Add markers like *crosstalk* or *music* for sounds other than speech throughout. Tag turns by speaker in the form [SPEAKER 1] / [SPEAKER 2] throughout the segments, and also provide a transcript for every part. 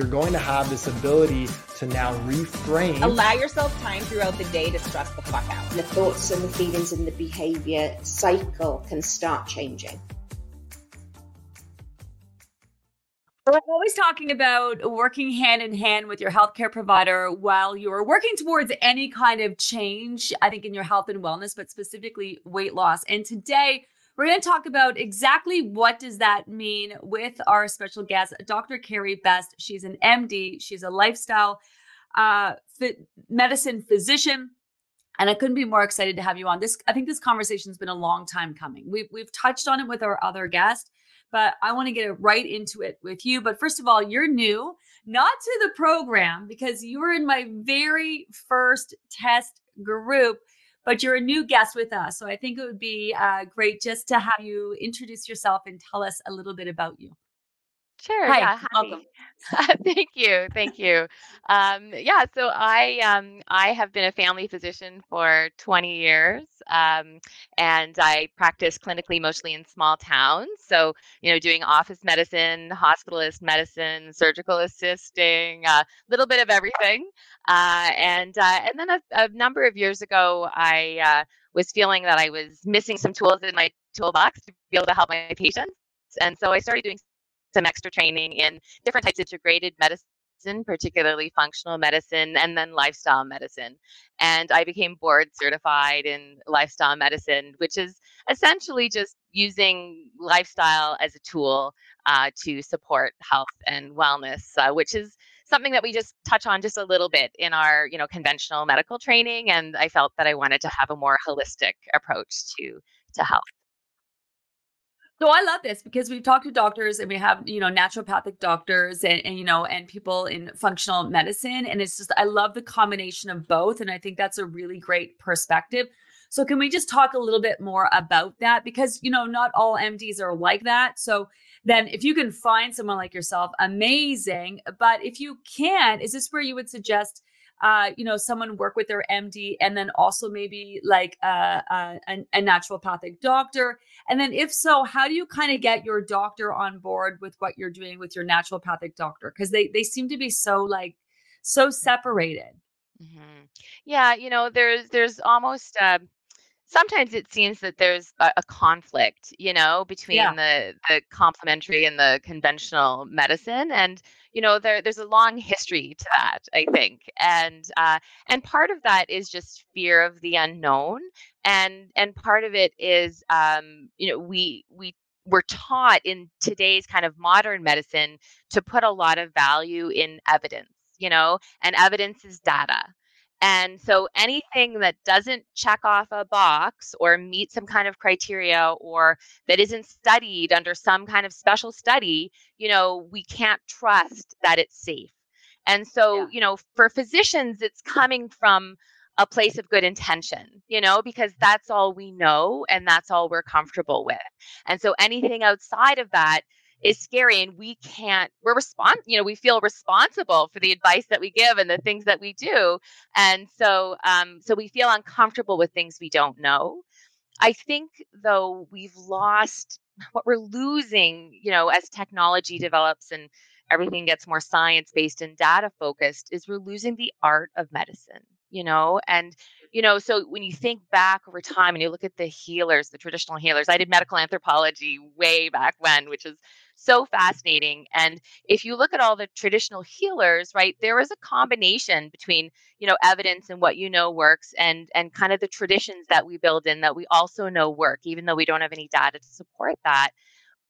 [SPEAKER 1] You're going to have this ability to now reframe.
[SPEAKER 2] Allow yourself time throughout the day to stress the fuck out.
[SPEAKER 3] The thoughts and the feelings and the behavior cycle can start changing.
[SPEAKER 4] We're always talking about working hand in hand with your healthcare provider while you're working towards any kind of change, I think, in your health and wellness, but specifically weight loss. And today, we're going to talk about exactly what does that mean with our special guest, Dr. Kerri Best. She's an MD. She's a lifestyle uh, medicine physician. And I couldn't be more excited to have you on. This, I think, this conversation's been a long time coming. We've we've touched on it with our other guest, but I want to get right into it with you. But first of all, you're new, not to the program because you were in my very first test group but you're a new guest with us. So I think it would be uh, great just to have you introduce yourself and tell us a little bit about you.
[SPEAKER 5] Sure.
[SPEAKER 4] Hi,
[SPEAKER 5] yeah.
[SPEAKER 4] welcome. *laughs*
[SPEAKER 5] thank you. Thank you. Um, yeah. So I um, I have been a family physician for 20 years, um, and I practice clinically mostly in small towns. So you know, doing office medicine, hospitalist medicine, surgical assisting, a uh, little bit of everything. Uh, and uh, and then a, a, number of years ago, I uh, was feeling that I was missing some tools in my toolbox to be able to help my patients, and so I started doing some extra training in different types of integrated medicine, particularly functional medicine and then lifestyle medicine. And I became board certified in lifestyle medicine, which is essentially just using lifestyle as a tool uh, to support health and wellness, uh, which is something that we just touch on just a little bit in our you know conventional medical training and i felt that i wanted to have a more holistic approach to to health
[SPEAKER 4] so I love this because we've talked to doctors and we have, you know, naturopathic doctors and, and, you know, and people in functional medicine. And it's just, I love the combination of both. And I think that's a really great perspective. So can we just talk a little bit more about that? Because, you know, not all MDs are like that. So then if you can find someone like yourself, amazing. But if you can't, is this where you would suggest uh, you know, someone work with their MD and then also maybe like uh, uh, a, a naturopathic doctor? And then, if so, how do you kind of get your doctor on board with what you're doing with your naturopathic doctor? Because they they seem to be so like so separated.
[SPEAKER 5] Mm-hmm. Yeah, you know, there's there's almost. Uh, sometimes it seems that there's a, a conflict, you know, between yeah. the the complementary and the conventional medicine, and you know there there's a long history to that i think and uh, and part of that is just fear of the unknown and and part of it is um, you know we we we're taught in today's kind of modern medicine to put a lot of value in evidence you know and evidence is data and so anything that doesn't check off a box or meet some kind of criteria or that isn't studied under some kind of special study, you know, we can't trust that it's safe. And so, yeah. you know, for physicians, it's coming from a place of good intention, you know, because that's all we know and that's all we're comfortable with. And so anything outside of that is scary and we can't we're respond you know we feel responsible for the advice that we give and the things that we do and so um so we feel uncomfortable with things we don't know. I think though we've lost what we're losing you know as technology develops and everything gets more science based and data focused is we're losing the art of medicine you know and you know so when you think back over time and you look at the healers the traditional healers i did medical anthropology way back when which is so fascinating and if you look at all the traditional healers right there is a combination between you know evidence and what you know works and and kind of the traditions that we build in that we also know work even though we don't have any data to support that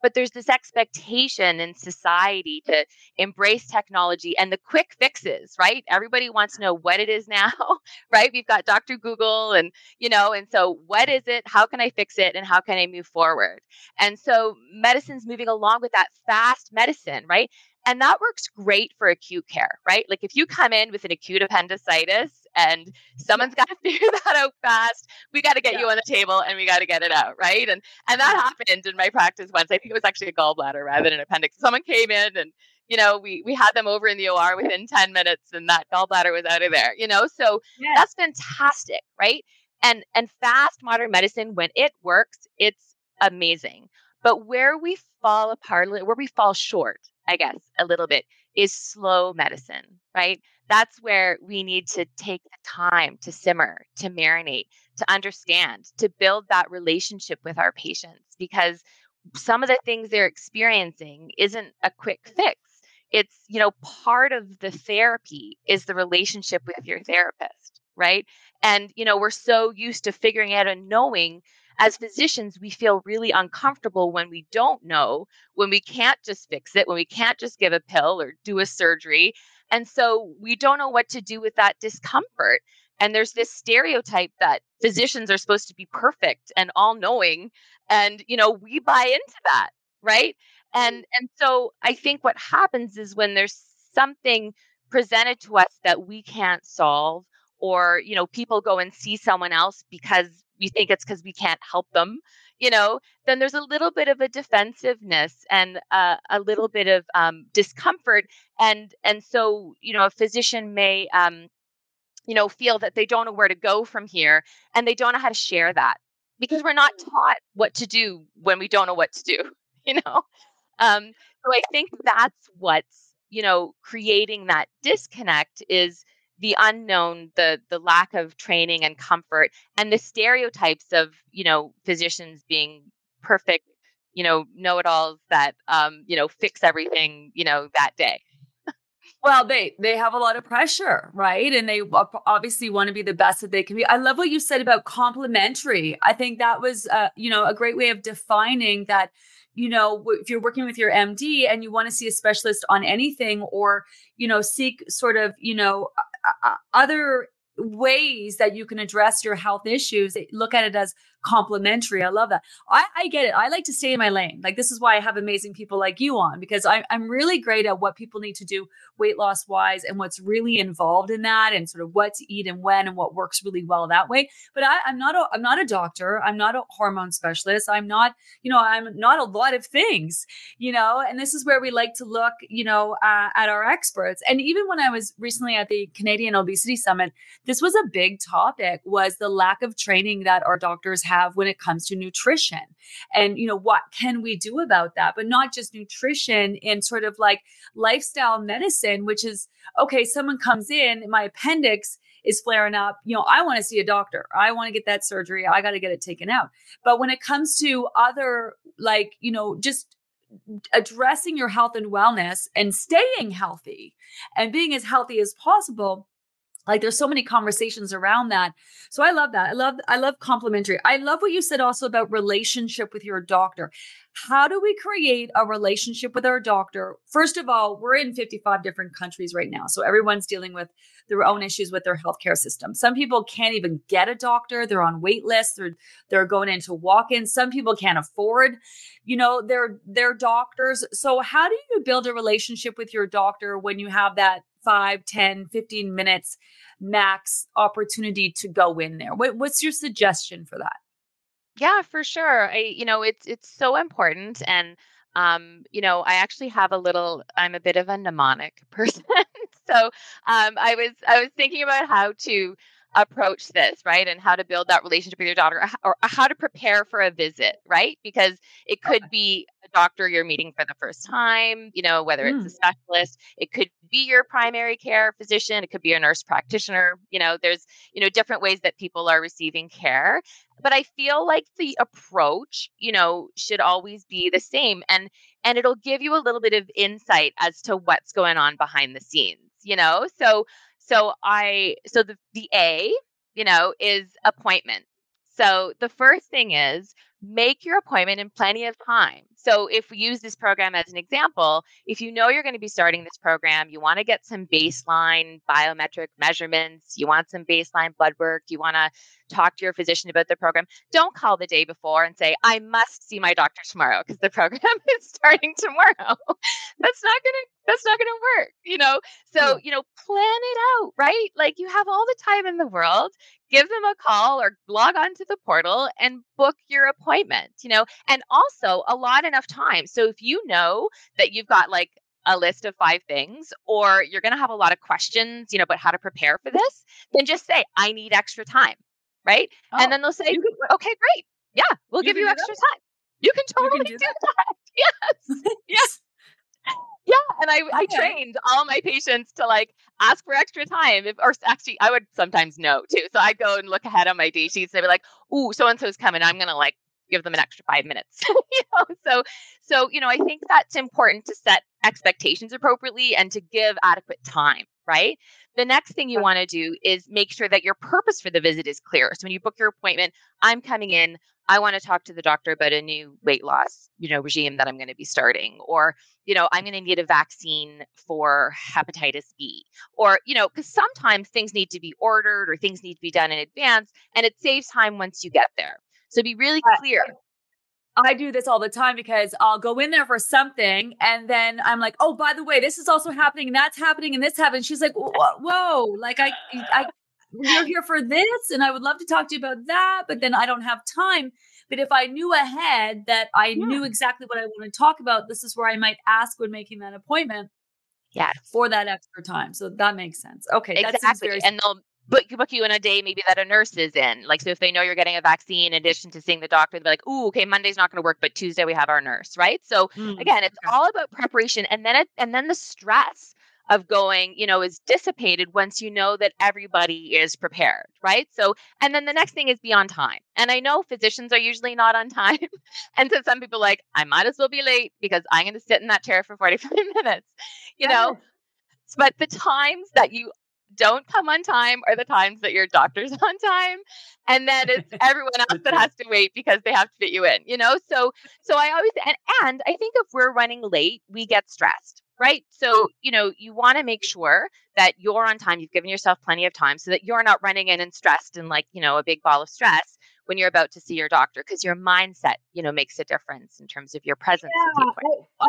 [SPEAKER 5] but there's this expectation in society to embrace technology and the quick fixes right? Everybody wants to know what it is now *laughs* right? We've got dr google and you know and so what is it? How can i fix it? And how can i move forward? And so medicine's moving along with that fast medicine right? And that works great for acute care, right? Like if you come in with an acute appendicitis and someone's got to *laughs* figure that out fast. We got to get yeah. you on the table and we got to get it out, right? And and that happened in my practice once. I think it was actually a gallbladder rather than an appendix. Someone came in and you know, we we had them over in the OR within 10 minutes and that gallbladder was out of there, you know? So yes. that's fantastic, right? And and fast modern medicine when it works, it's amazing. But where we fall apart, where we fall short, I guess, a little bit is slow medicine, right? That's where we need to take the time to simmer, to marinate, to understand, to build that relationship with our patients because some of the things they're experiencing isn't a quick fix it's you know part of the therapy is the relationship with your therapist right and you know we're so used to figuring out and knowing as physicians we feel really uncomfortable when we don't know when we can't just fix it when we can't just give a pill or do a surgery and so we don't know what to do with that discomfort and there's this stereotype that physicians are supposed to be perfect and all knowing and you know we buy into that right? And and so i think what happens is when there's something presented to us that we can't solve or you know people go and see someone else because we think it's because we can't help them you know then there's a little bit of a defensiveness and uh, a little bit of um, discomfort and and so you know a physician may um, you know feel that they don't know where to go from here and they don't know how to share that because we're not taught what to do when we don't know what to do *laughs* you know? Um, so I think that's what's, you know, creating that disconnect is the unknown, the the lack of training and comfort, and the stereotypes of, you know, physicians being perfect, you know, know-it-alls that um, you know, fix everything, you know, that day.
[SPEAKER 4] Well, they they have a lot of pressure, right? And they obviously want to be the best that they can be. I love what you said about complementary. I think that was, uh, you know, a great way of defining that you know, if you're working with your MD and you want to see a specialist on anything or, you know, seek sort of, you know, Uh, uh, other ways that you can address your health issues, eh, look at it as complementary. I love that. I, I get it. I like to stay in my lane. Like this is why I have amazing people like you on because I, I'm really great at what people need to do weight loss wise and what's really involved in that and sort of what to eat and when and what works really well that way. But I, I'm not a I'm not a doctor. I'm not a hormone specialist. I'm not you know I'm not a lot of things. You know, and this is where we like to look you know uh, at our experts. And even when I was recently at the Canadian Obesity Summit, this was a big topic was the lack of training that our doctors have when it comes to nutrition. And you know what can we do about that? But not just nutrition in sort of like lifestyle medicine which is okay someone comes in my appendix is flaring up you know i want to see a doctor. I want to get that surgery. I got to get it taken out. But when it comes to other like you know just addressing your health and wellness and staying healthy and being as healthy as possible like there's so many conversations around that. So i love that. I love i love complementary. I love what you said also about relationship with your doctor. How do we create a relationship with our doctor? First of all we're in 55 different countries right now so everyone's dealing with their own issues with their healthcare system. Some people can't even get a doctor. They're on wait lists. They're they're going into walk-ins. Some people can't afford you know their their doctors. So how do you build a relationship with your doctor when you have that 5 10 15 minutes max opportunity to go in there. What, what's your suggestion for that?
[SPEAKER 5] Yeah for sure. I you know it's it's so important and um you know i actually have a little i'm a bit of a mnemonic *laughs* person so um i was i was thinking about how to approach this, right? And how to build that relationship with your daughter or how to prepare for a visit, right? Because it could be a doctor you're meeting for the first time, you know, whether it's a mm. specialist, it could be your primary care physician, it could be a nurse practitioner, you know, there's, you know, different ways that people are receiving care. But I feel like the approach, you know, should always be the same and and it'll give you a little bit of insight as to what's going on behind the scenes, you know? So so I so the the A, you know, is appointment. So the first thing is make your appointment in plenty of time. So, if we use this program as an example, if you know you're going to be starting this program, you want to get some baseline biometric measurements, you want some baseline blood work, you want to talk to your physician about the program, don't call the day before and say, I must see my doctor tomorrow because the program *laughs* is starting tomorrow. *laughs* that's not going to that's not going to work, you know? So, you know, plan it out, right? Like you have all the time in the world give them a call or log onto the portal and book your appointment, you know, and also a lot enough time. So if you know that you've got like a list of five things or you're going to have a lot of questions, you know, about how to prepare for this, then just say, I need extra time. Right. Oh, and then they'll say, can, okay, great. Yeah, we'll give you extra that? time. You can totally you can do, do, that. that. *laughs* Yes. *laughs* yes. Yeah, and I, okay. I trained all my patients to like ask for extra time. If, or actually, I would sometimes know too. So I'd go and look ahead on my day sheets. They'd be like, "Ooh, so and so's coming. I'm gonna like give them an extra five minutes." *laughs* you know, so so you know, I think that's important to set expectations appropriately and to give adequate time. Right. The next thing you want to do is make sure that your purpose for the visit is clear. So when you book your appointment, I'm coming in. I want to talk to the doctor about a new weight loss, you know, regime that I'm going to be starting, or you know, I'm going to need a vaccine for hepatitis B, or you know, because sometimes things need to be ordered or things need to be done in advance, and it saves time once you get there. So be really clear.
[SPEAKER 4] I do this all the time because I'll go in there for something and then I'm like, oh, by the way, this is also happening and that's happening and this happened. She's like, whoa, whoa, like I, I, you're here for this and I would love to talk to you about that, but then I don't have time. But if I knew ahead that I yeah. knew exactly what I want to talk about, this is where I might ask when making that appointment.
[SPEAKER 5] Yeah.
[SPEAKER 4] For that extra time. So that makes sense. Okay.
[SPEAKER 5] Exactly. Very- and they'll book, book you in a day maybe that a nurse is in. Like, so if they know you're getting a vaccine in addition to seeing the doctor, they'll be like, ooh, okay, Monday's not going to work, but Tuesday we have our nurse, right? So mm, again, it's okay. all about preparation and then it, and then the stress of going, you know, is dissipated once you know that everybody is prepared, right? So, and then the next thing is be on time. And I know physicians are usually not on *laughs* time. and so some people like, I might as well be late because I'm going to sit in that chair for 45 *laughs* minutes, you know? But the times that you don't come on time are the times that your doctor's *laughs* on time and then it's *laughs* everyone else that has to wait because they have to fit you in you know so so i always and, and i think if we're running late we get stressed right? So, you know, you want to make sure that you're on time. You've given yourself plenty of time so that you're not running in and stressed and like, you know, a big ball of stress when you're about to see your doctor because your mindset, you know, makes a difference in terms of your presence. Yeah,
[SPEAKER 4] I, I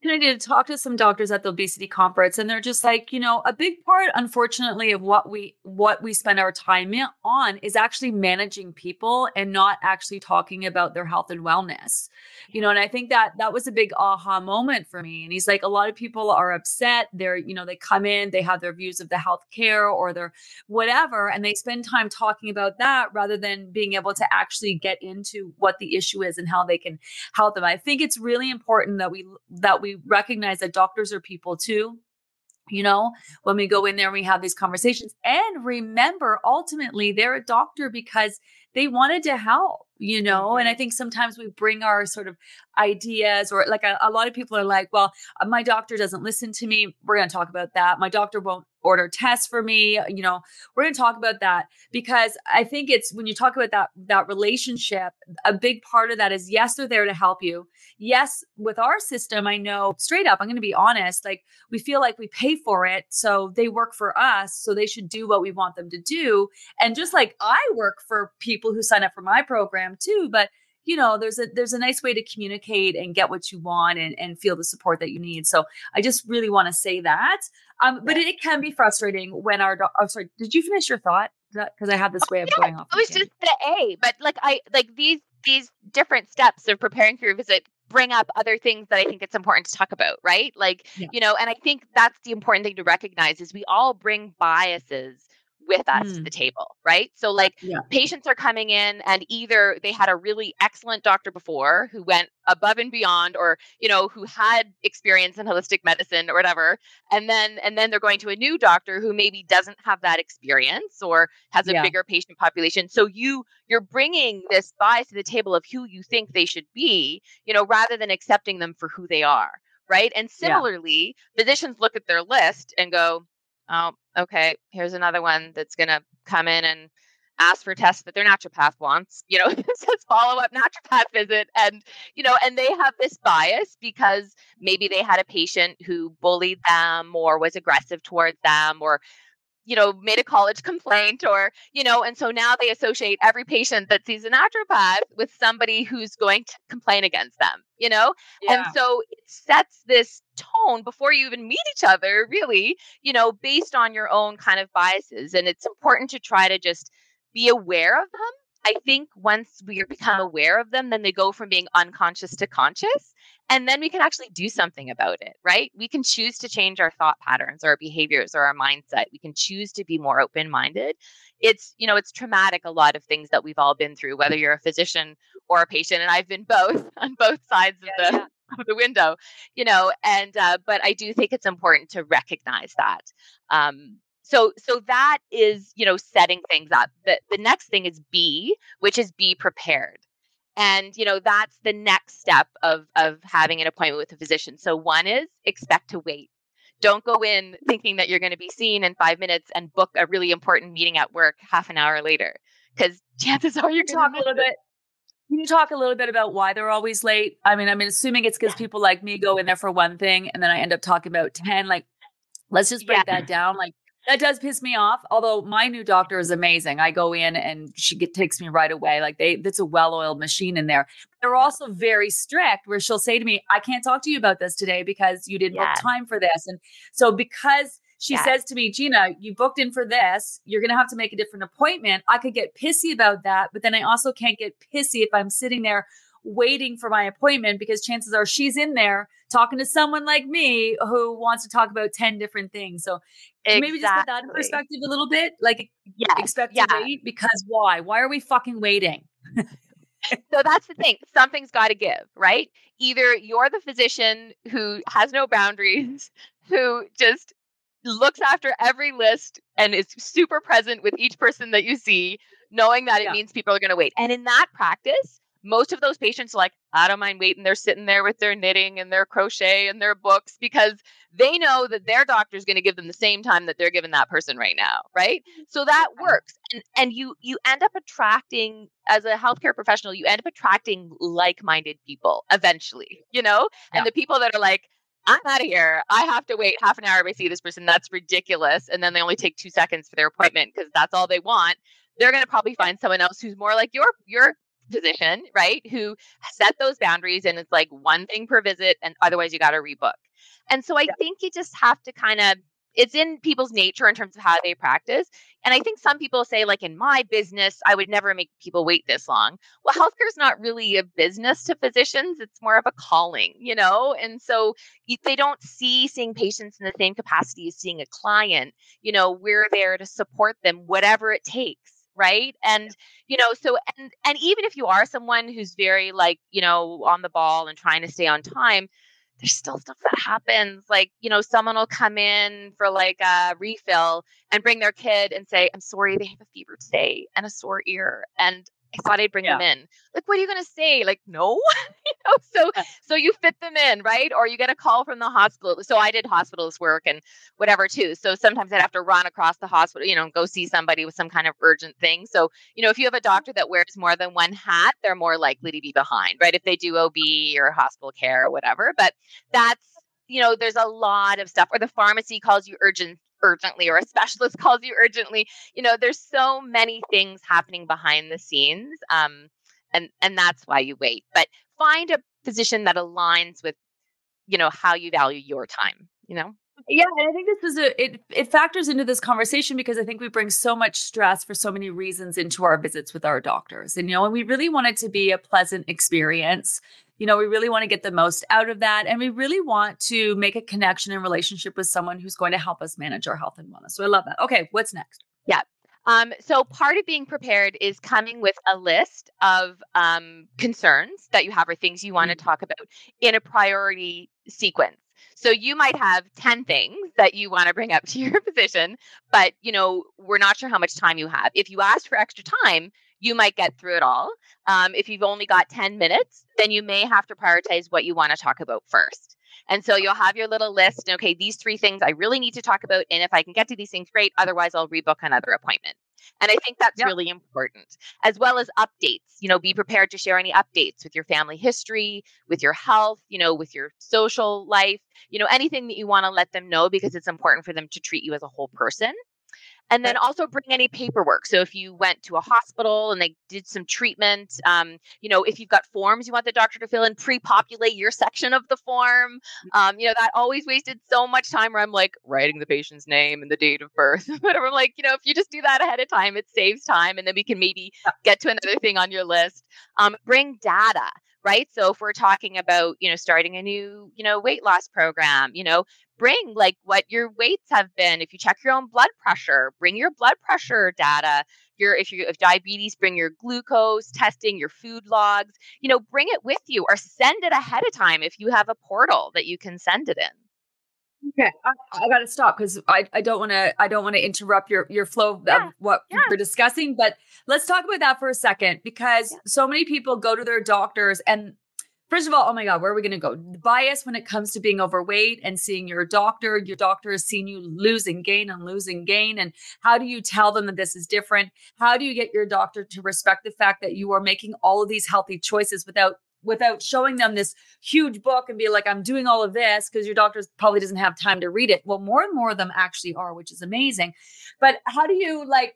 [SPEAKER 4] opportunity to talk to some doctors at the obesity conference and they're just like you know a big part unfortunately of what we what we spend our time on is actually managing people and not actually talking about their health and wellness. You know and i think that that was a big aha moment for me and he's like a lot of people are upset they're you know they come in they have their views of the health care or their whatever and they spend time talking about that rather than being able to actually get into what the issue is and how they can help them. I think it's really important that we that we we recognize that doctors are people too you know when we go in there we have these conversations and remember ultimately they're a doctor because they wanted to help you know and i mm-hmm. think sometimes we bring our sort of ideas or like a, a lot of people are like well my doctor doesn't listen to me we're going to talk about that my doctor won't order tests for me uh, you know we're going to talk about that because i think it's when you talk about that that relationship a big part of that is yes they're there to help you. Yes with our system i know straight up i'm going to be honest like we feel like we pay for it so they work for us so they should do what we want them to do. And just like i work for people who sign up for my program too but you know there's a there's a nice way to communicate and get what you want and, and feel the support that you need so i just really want to say that um but it, it, can be frustrating when our do- oh sorry did you finish your thought because i have this way of yeah, going off
[SPEAKER 5] it was just the a but like i like these these different steps of preparing for your visit bring up other things that I think it's important to talk about, right? Like, yeah. you know, and I think that's the important thing to recognize is we all bring biases with us mm. to the table, right? So, like, yeah. patients are coming in and either they had a really excellent doctor before who went above and beyond, or you know, who had experience in holistic medicine or whatever, and then and then they're going to a new doctor who maybe doesn't have that experience or has a yeah. bigger patient population. So you you're bringing this bias to the table of who you think they should be, you know, rather than accepting them for who they are right? And similarly, yeah. physicians look at their list and go, oh, okay, here's another one that's going to come in and ask for tests that their naturopath wants, you know, *laughs* it says follow up naturopath visit. And, you know, and they have this bias because maybe they had a patient who bullied them or was aggressive towards them or you know, made a college complaint or, you know, and so now they associate every patient that sees a naturopath with somebody who's going to complain against them, you know? Yeah. And so it sets this tone before you even meet each other, really, you know, based on your own kind of biases. And it's important to try to just be aware of them. I think once we become aware of them, then they go from being unconscious to conscious. And then we can actually do something about it, right? We can choose to change our thought patterns, or our behaviors, or our mindset. We can choose to be more open minded. It's, you know, it's traumatic, a lot of things that we've all been through, whether you're a physician or a patient. And I've been both *laughs* on both sides of the, yeah. *laughs* of the window, you know, and, uh, but I do think it's important to recognize that. Um, so so that is you know setting things up. The, the next thing is be which is be prepared. And you know that's the next step of of having an appointment with a physician. So one is expect to wait. Don't go in thinking that you're going to be seen in five minutes and book a really important meeting at work half an hour later because chances *laughs* are you're going to
[SPEAKER 4] talk a little bit can you talk a little bit about why they're always late? I mean i'm assuming it's because people like me go in there for one thing and then i end up talking about 10 like let's just break yeah. that down like that does piss me off. Although my new doctor is amazing. I go in and she get, takes me right away. Like they, it's a well-oiled machine in there. They're also very strict where she'll say to me, I can't talk to you about this today because you didn't yes. book time for this. And so because she yes. says to me, Gina, you booked in for this. You're going to have to make a different appointment. I could get pissy about that, but then I also can't get pissy if I'm sitting there waiting for my appointment because chances are she's in there talking to someone like me who wants to talk about 10 different things. So exactly. maybe just put that in perspective a little bit. Like yes. expect yeah. to wait because why? Why are we fucking waiting?
[SPEAKER 5] so that's the thing. Something's got to give, right? Either you're the physician who has no boundaries, *laughs* who just looks after every list and is super present with each person that you see, knowing that it yeah. means people are going to wait. And in that practice, most of those patients like i don't mind waiting they're sitting there with their knitting and their crochet and their books because they know that their doctor is going to give them the same time that they're giving that person right now right so that mm-hmm. works and and you you end up attracting as a healthcare professional you end up attracting like-minded people eventually you know yeah. and the people that are like I'm out of here. I have to wait half an hour to see this person. That's ridiculous. And then they only take two seconds for their appointment because that's all they want. They're going to probably find someone else who's more like your your physician, right? Who set those boundaries and it's like one thing per visit and otherwise you got to rebook. And so I yeah. think you just have to kind of it's in people's nature in terms of how they practice. And I think some people say, like, in my business, I would never make people wait this long. Well, healthcare is not really a business to physicians, it's more of a calling, you know? And so they don't see seeing patients in the same capacity as seeing a client. You know, we're there to support them, whatever it takes right? And you know so and and even if you are someone who's very like you know on the ball and trying to stay on time there's still stuff that happens. Like you know someone will come in for like a refill and bring their kid and say i'm sorry they have a fever today and a sore ear and I thought I'd bring yeah. them in. Like, what are you going to say? Like, no, *laughs* you know. So, so you fit them in, right? Or you get a call from the hospital. So I did hospitalist work and whatever too. So sometimes I'd have to run across the hospital, you know, go see somebody with some kind of urgent thing. So, you know, if you have a mm-hmm. doctor that wears more than one hat, they're more likely to be behind, right? If they do OB or hospital care or whatever. But that's you know, there's a lot of stuff. Or the pharmacy calls you urgent urgently or a specialist *laughs* calls you urgently. You know there's so many things happening behind the scenes um, and and that's why you wait. But find a position that aligns with you know how you value your time you know
[SPEAKER 4] yeah, and I think this is a it it factors into this conversation because I think we bring so much stress for so many reasons into our visits with our doctors. And you know, and we really want it to be a pleasant experience you know, we really want to get the most out of that. And we really want to make a connection and relationship with someone who's going to help us manage our health and wellness. So I love that. Okay, what's next?
[SPEAKER 5] Yeah. Um, so part of being prepared is coming with a list of um, concerns that you have or things you want to mm-hmm. talk about in a priority sequence. So you might have 10 things that you want to bring up to your *laughs* physician, but you know, we're not sure how much time you have. If you ask for extra time, you might get through it all. Um, if you've only got 10 minutes, then you may have to prioritize what you want to talk about first. And so you'll have your little list. Okay, these three things I really need to talk about. And if I can get to these things, great. Otherwise, I'll rebook another appointment. And I think that's yep. really important, as well as updates. You know, be prepared to share any updates with your family history, with your health, you know, with your social life, you know, anything that you want to let them know because it's important for them to treat you as a whole person. And then also bring any paperwork. So if you went to a hospital and they did some treatment, um, you know, if you've got forms you want the doctor to fill in, pre-populate your section of the form. Mm. Um, you know, that always wasted so much time where I'm like writing the patient's name and the date of birth. *laughs* Whatever. I'm like, you know, if you just do that ahead of time, it saves time, and then we can maybe get to another thing on your list. Um, bring data right so if we're talking about you know starting a new you know weight loss program you know bring like what your weights have been. If you check your own blood pressure, bring your blood pressure data. Your if you have diabetes, bring your glucose testing, your food logs. You know, bring it with you or send it ahead of time if you have a portal that you can send it in.
[SPEAKER 4] Okay, I, I got to stop because I, I don't want to I don't want to interrupt your your flow yeah, of what yeah. we're discussing. But let's talk about that for a second because yeah. so many people go to their doctors and First of all, oh my God, where are we going to go? Bias when it comes to being overweight and seeing your doctor. Your doctor has seen you losing gain and losing gain. And how do you tell them that this is different? How do you get your doctor to respect the fact that you are making all of these healthy choices without without showing them this huge book and be like i'm doing all of this because your doctor probably doesn't have time to read it well more and more of them actually are which is amazing but how do you like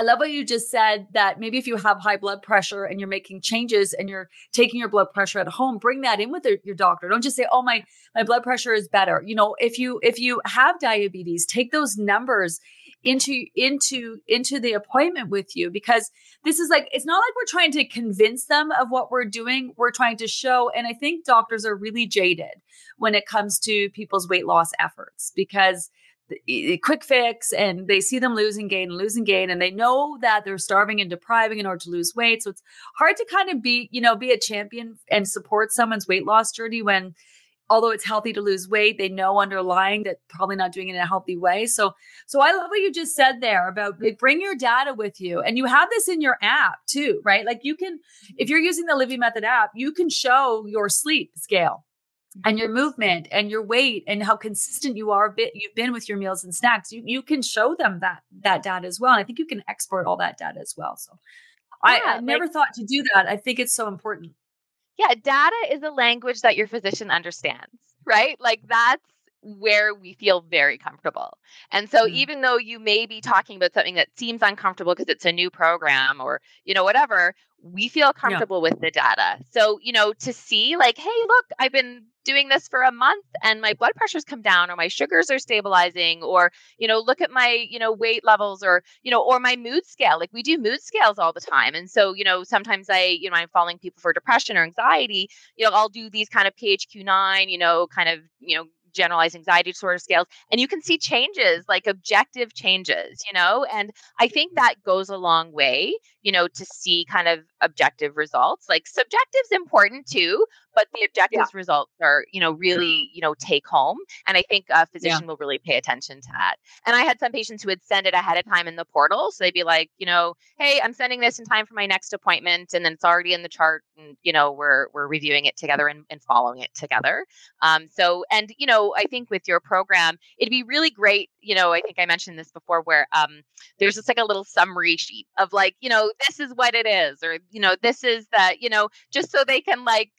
[SPEAKER 4] I love what you just said that maybe if you have high blood pressure and you're making changes and you're taking your blood pressure at home, bring that in with your doctor. Don't just say, "Oh, my my blood pressure is better." You know, if you if you have diabetes, take those numbers into into into the appointment with you because this is like it's not like we're trying to convince them of what we're doing. We're trying to show and I think doctors are really jaded when it comes to people's weight loss efforts because quick fix and they see them losing gain and losing gain and they know that they're starving and depriving in order to lose weight. So it's hard to kind of be you know be a champion and support someone's weight loss journey when although it's healthy to lose weight they know underlying that probably not doing it in a healthy way. So so i love what you just said there about bring your data with you and you have this in your app too right? Like you can if you're using the Livy Method app you can show your sleep scale and your movement and your weight and how consistent you are bit you've been with your meals and snacks you you can show them that that data as well and i think you can export all that data as well so yeah, I, I never thought to do that i think it's so important
[SPEAKER 5] yeah data is a language that your physician understands right like that's where we feel very comfortable. And so mm-hmm. even though you may be talking about something that seems uncomfortable because it's a new program or you know whatever, we feel comfortable yeah. with the data. So, you know, to see like, hey, look, I've been doing this for a month and my blood pressure's come down or my sugars are stabilizing or, you know, look at my, you know, weight levels or, you know, or my mood scale. Like we do mood scales all the time. And so, you know, sometimes I, you know, I'm following people for depression or anxiety, you know, I'll do these kind of PHQ9, you know, kind of, you know, generalized anxiety disorder scales and you can see changes like objective changes you know and i think that goes a long way you know to see kind of objective results like subjective's important too but the objective yeah. results are you know really you know take home and i think a physician yeah. will really pay attention to that and i had some patients who would send it ahead of time in the portal so they'd be like you know hey i'm sending this in time for my next appointment and then it's already in the chart and you know we're we're reviewing it together and, and following it together um, so and you know i think with your program it'd be really great you know i think i mentioned this before where um, there's just like a little summary sheet of like you know this is what it is or you know this is that you know just so they can like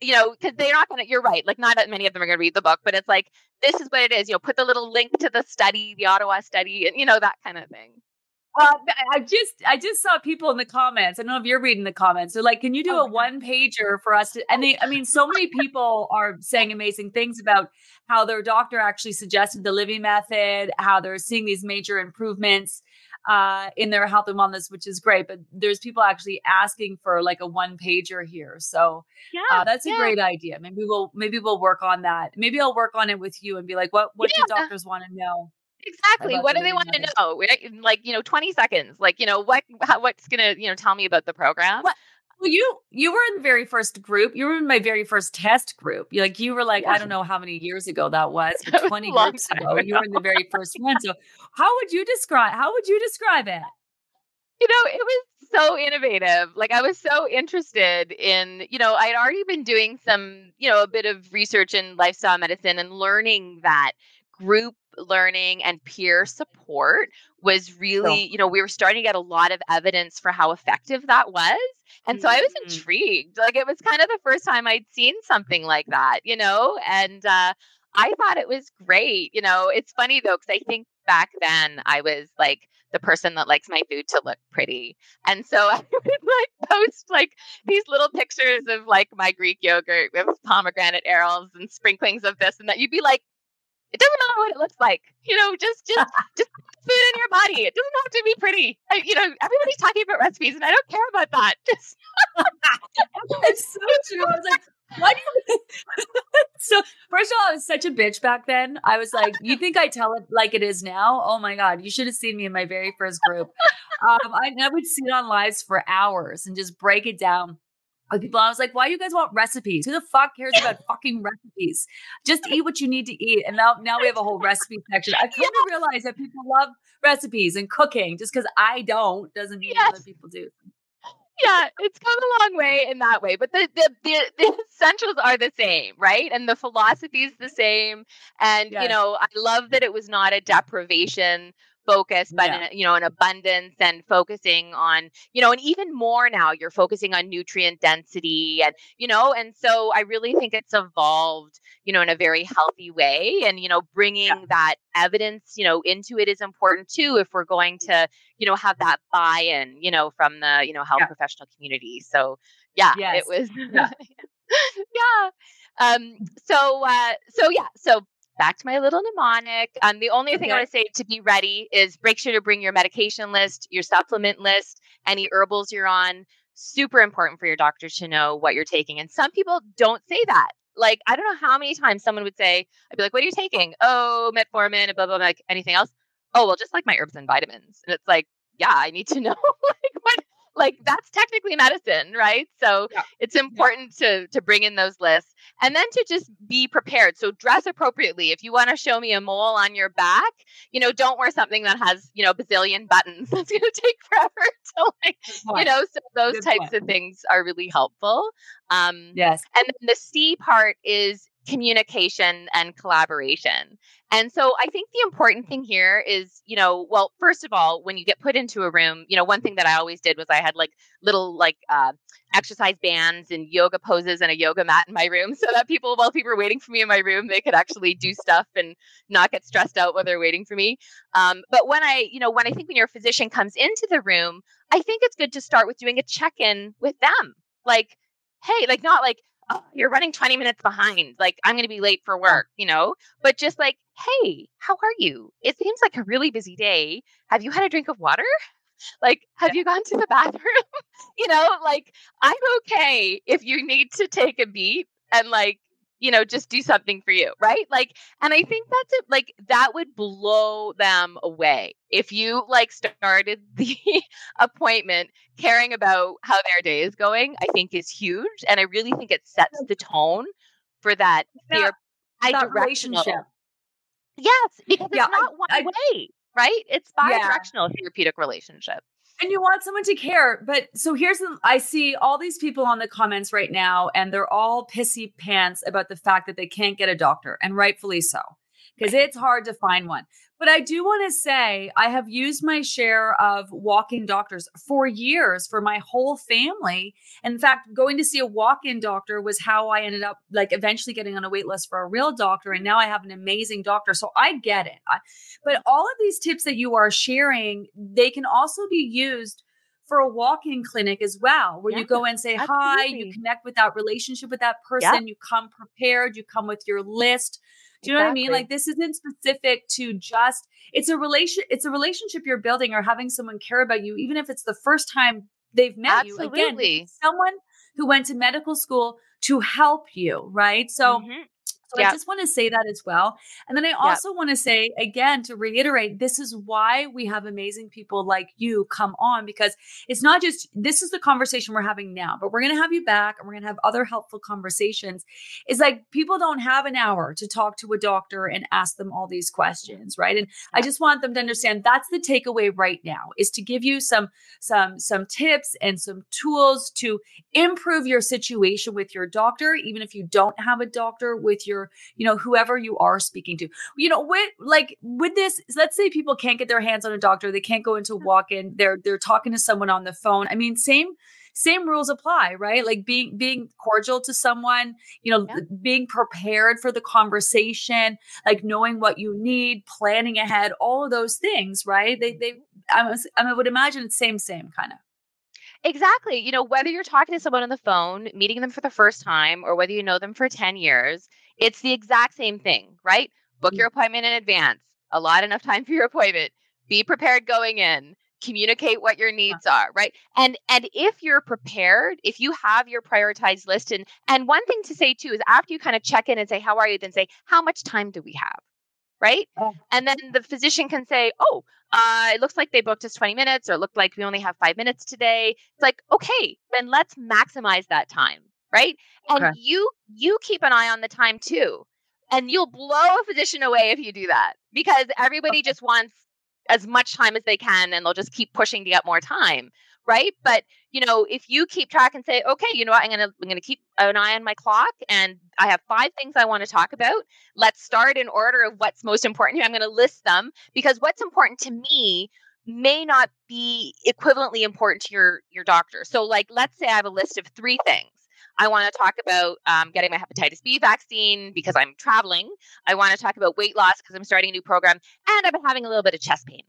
[SPEAKER 5] you know, because they're not going to, you're right. Like, not many of them are going to read the book, but it's like, this is what it is. You know, put the little link to the study, the Ottawa study, and, you know, that kind of thing.
[SPEAKER 4] Well, I just I just saw people in the comments. I don't know if you're reading the comments. They're like, "Can you do oh, a one pager for us?" To, and they, I mean, so many *laughs* people are saying amazing things about how their doctor actually suggested the Livy Method, how they're seeing these major improvements uh, in their health and wellness, which is great. But there's people actually asking for like a one pager here, so yeah, uh, that's a great idea. Maybe we'll maybe we'll work on that. Maybe I'll work on it with you and be like, what what yeah. do doctors want to know?
[SPEAKER 5] Exactly. What do they want to know? Like, you know, 20 seconds. Like, you know, what how, what's going to, you know, tell me about the program?
[SPEAKER 4] What? Well, you you were in the very first group. You were in my very first test group. You like you were like yeah. I don't know how many years ago that was, but *laughs* twenty groups ago, ago, you were in the very first one. So, how would you describe? How would you describe it?
[SPEAKER 5] You know, it was so innovative. Like I was so interested in, you know, I'd already been doing some, you know, a bit of research in lifestyle medicine and learning that group learning and peer support was really, you know, we were starting to get a lot of evidence for how effective that was. And so I was
[SPEAKER 4] Mm.
[SPEAKER 5] intrigued. Like it was kind of the first time I'd seen something like that, you know? And uh, I thought it was great. You know, it's funny though, because I think back then I was like the person that likes my food to look pretty. And so *laughs* I would like post like these little pictures of like my Greek yogurt with pomegranate arils and sprinklings of this and that. You'd be like, it doesn't matter what it looks like. You know, just just just food in your body. It doesn't have to be pretty. I, you know, everybody's talking about recipes, and I don't care about that. *laughs* Just *laughs*
[SPEAKER 4] it's so true. I was like, why do you? *laughs* so first of all, I was such a bitch back then. I was like, you think I tell it like it is now? Oh my god, you should have seen me in my very first group. Um, I, I would sit on lives for hours and just break it down people. I was like, why do you guys want recipes? Who the fuck cares *laughs* about fucking recipes? Just eat what you need to eat. And now, now we have a whole recipe section. I've come to realize that people love recipes and cooking. Just because I don't doesn't mean
[SPEAKER 5] Yes.
[SPEAKER 4] other people do.
[SPEAKER 5] yeah, it's come a long way in that way, but the, the the *laughs* the essentials are the same, right? And the philosophy is the same. And you know, I love that it was not a deprivation focus, but
[SPEAKER 4] Yeah.
[SPEAKER 5] an, you know, an abundance and focusing on, you know, and even more now, you're focusing on nutrient density, and you know, and so I really think it's evolved, you know, in a very healthy way, and you know, bringing that evidence, you know, into it is important too if we're going to you know have that buy-in you know from the you know health
[SPEAKER 4] Yeah.
[SPEAKER 5] professional community so yeah
[SPEAKER 4] Yes.
[SPEAKER 5] it was
[SPEAKER 4] Yeah. *laughs*
[SPEAKER 5] yeah um so uh so yeah so back to my little mnemonic. Um the only thing i want to say to be ready is make sure to bring your medication list your supplement list any herbals you're on. Super important for your doctor to know what you're taking and some people don't say that. Like i don't know how many times someone would say i'd be like what are you taking? Oh metformin blah blah blah like anything else. Oh well just like my herbs and vitamins. And it's like yeah i need to *laughs* know like what like that's technically medicine right? So
[SPEAKER 4] Yeah.
[SPEAKER 5] it's important to to bring in those lists. And then to just be prepared. So dress appropriately. If you want to show me a mole on your back you know don't wear something that has you know bazillion buttons. *laughs* That's going to take forever to like you know so those
[SPEAKER 4] Good
[SPEAKER 5] types
[SPEAKER 4] point.
[SPEAKER 5] of things are really helpful. Um
[SPEAKER 4] Yes.
[SPEAKER 5] and then the C part is communication and collaboration. And so I think the important thing here is, you know, well, first of all, when you get put into a room, you know, one thing that I always did was I had like little like uh, exercise bands and yoga poses and a yoga mat in my room *laughs* so that people, while people were waiting for me in my room, they could actually do stuff and not get stressed out while they're waiting for me. Um, but when I, you know, when I think when your physician comes into the room, I think it's good to start with doing a check in with them. Like, hey, like not like, oh, you're running 20 minutes behind. Like, I'm going to be late for work, you know, but just like, hey, how are you? It seems like a really busy day. Have you had a drink of water? *laughs* Like, have you gone to the *laughs* bathroom? *laughs* you know, like, I'm okay if you need to take a beat and like, you know, just do something for you, right? Like, and I think that's it. Like, that would blow them away if you like started *laughs* the appointment caring about how their day is going. I think is huge, and I really think it sets the tone for that.
[SPEAKER 4] That- that relationship.
[SPEAKER 5] Yes, because
[SPEAKER 4] Yeah,
[SPEAKER 5] it's
[SPEAKER 4] I-
[SPEAKER 5] not one
[SPEAKER 4] I-
[SPEAKER 5] way, right? It's bi-directional therapeutic relationship.
[SPEAKER 4] And you want someone to care. But so here's the I see all these people on the comments right now, and they're all pissy pants about the fact that they can't get a doctor, and rightfully so, because it's hard to find one. But I do want to say I have used my share of walk-in doctors for years for my whole family. In fact, going to see a walk-in doctor was how I ended up like eventually getting on a wait list for a real doctor. And now I have an amazing doctor. So I get it. I, but all of these tips that you are sharing, they can also be used for a walk-in clinic as well, where
[SPEAKER 5] Yeah,
[SPEAKER 4] you go and say hi, you connect with that relationship with that person, you come prepared, you come with your list. Do you know what I mean? Like this isn't specific to just it's a relation it's a relationship you're building or having someone care about you, even if it's the first time they've met you. Again,
[SPEAKER 5] Absolutely.
[SPEAKER 4] someone who went to medical school to help you, right? So
[SPEAKER 5] Mhm.
[SPEAKER 4] So I just want to say that as well. And then I also want to say again to reiterate this is why we have amazing people like you come on because it's not just this is the conversation we're having now, but we're going to have you back and we're going to have other helpful conversations. It's like people don't have an hour to talk to a doctor and ask them all these questions, right? And I just want them to understand that's the takeaway right now is to give you some some some tips and some tools to improve your situation with your doctor even if you don't have a doctor with your your, you know, whoever you are speaking to. You know, with like with this, let's say people can't get their hands on a doctor, they can't go into walk-in, they're they're talking to someone on the phone. I mean, same same rules apply, right? Like being being cordial to someone, you know, yeah. being prepared for the conversation, like knowing what you need, planning ahead, all of those things, right? They they mm-hmm. I, was, I would imagine it's same same kind of.
[SPEAKER 5] Exactly. You know, whether you're talking to someone on the phone, meeting them for the first time, or whether you know them for 10 years, it's the exact same thing, right? Book mm. your appointment in advance, allot enough time for your appointment, be prepared going in communicate what your needs are right? And and if you're prepared if you have your prioritized list and and one thing to say too is after you kind of check in and say how are you? then say how much time do we have? right? Oh. and then the physician can say oh uh, it looks like they booked us 20 minutes or it looked like we only have five minutes today. It's like okay then let's maximize that time right? And okay. you you keep an eye on the time too and you'll blow a physician away if you do that because everybody okay. just wants as much time as they can and they'll just keep pushing to get more time right? But you know if you keep track and say okay you know what? I'm gonna i'm gonna keep an eye on my clock and i have five things i want to talk about. Let's start in order of what's most important here. I'm gonna list them because what's important to me may not be equivalently important to your your doctor. So like let's say i have a list of three things I want to talk about um, getting my hepatitis B vaccine because I'm traveling. I want to talk about weight loss because I'm starting a new program. And I've been having a little bit of chest pain.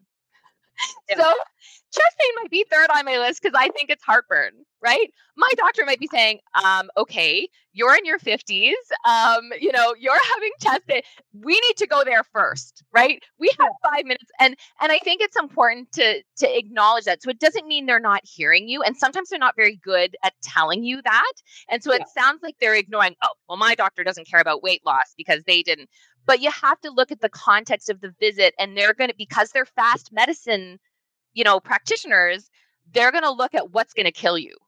[SPEAKER 5] So chest pain might be third on my list because I think it's heartburn, right? My doctor might be saying, um, okay, you're in your 50s, um, you know, you're *laughs* having chest pain. We need to go there first, right? We have five minutes. And and I think it's important to to acknowledge that. So it doesn't mean they're not hearing you. And sometimes they're not very good at telling you that. And so it yeah. sounds like they're ignoring, oh, well, my doctor doesn't care about weight loss because they didn't. But you have to look at the context of the visit and they're going to because they're fast medicine you know, practitioners, they're going to look at what's going to kill you,